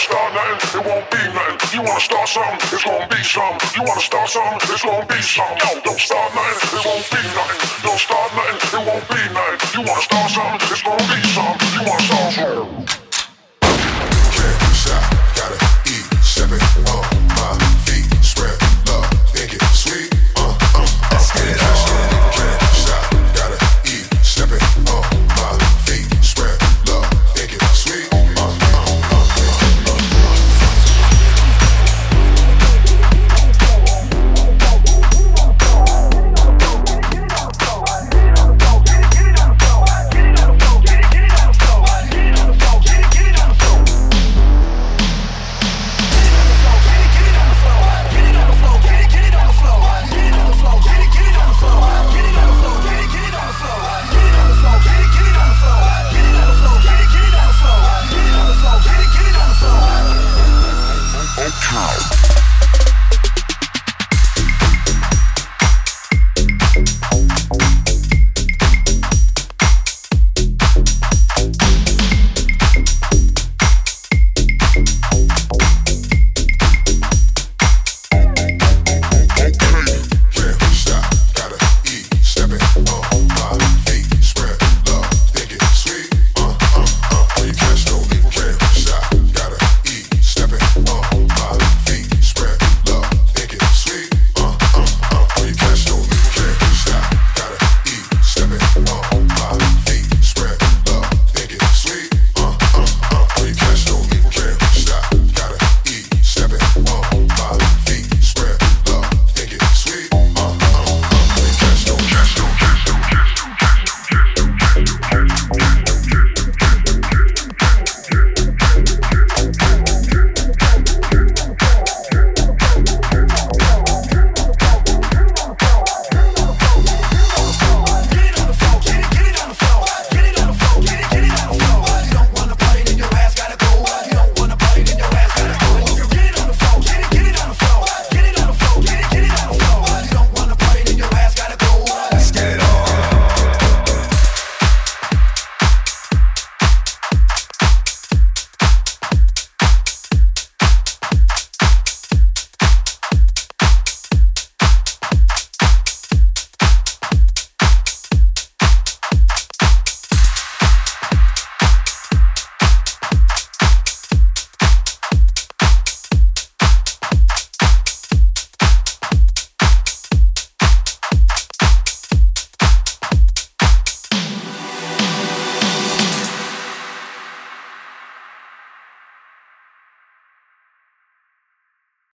start nothing, it won't be nothing. You wanna start something, it's gonna be something. You wanna start something, it's gonna be something. Yo, don't start nothing, it won't be nothing. Don't start nothing, it won't be nothing. You wanna start something, it's gonna be something. You wanna start something.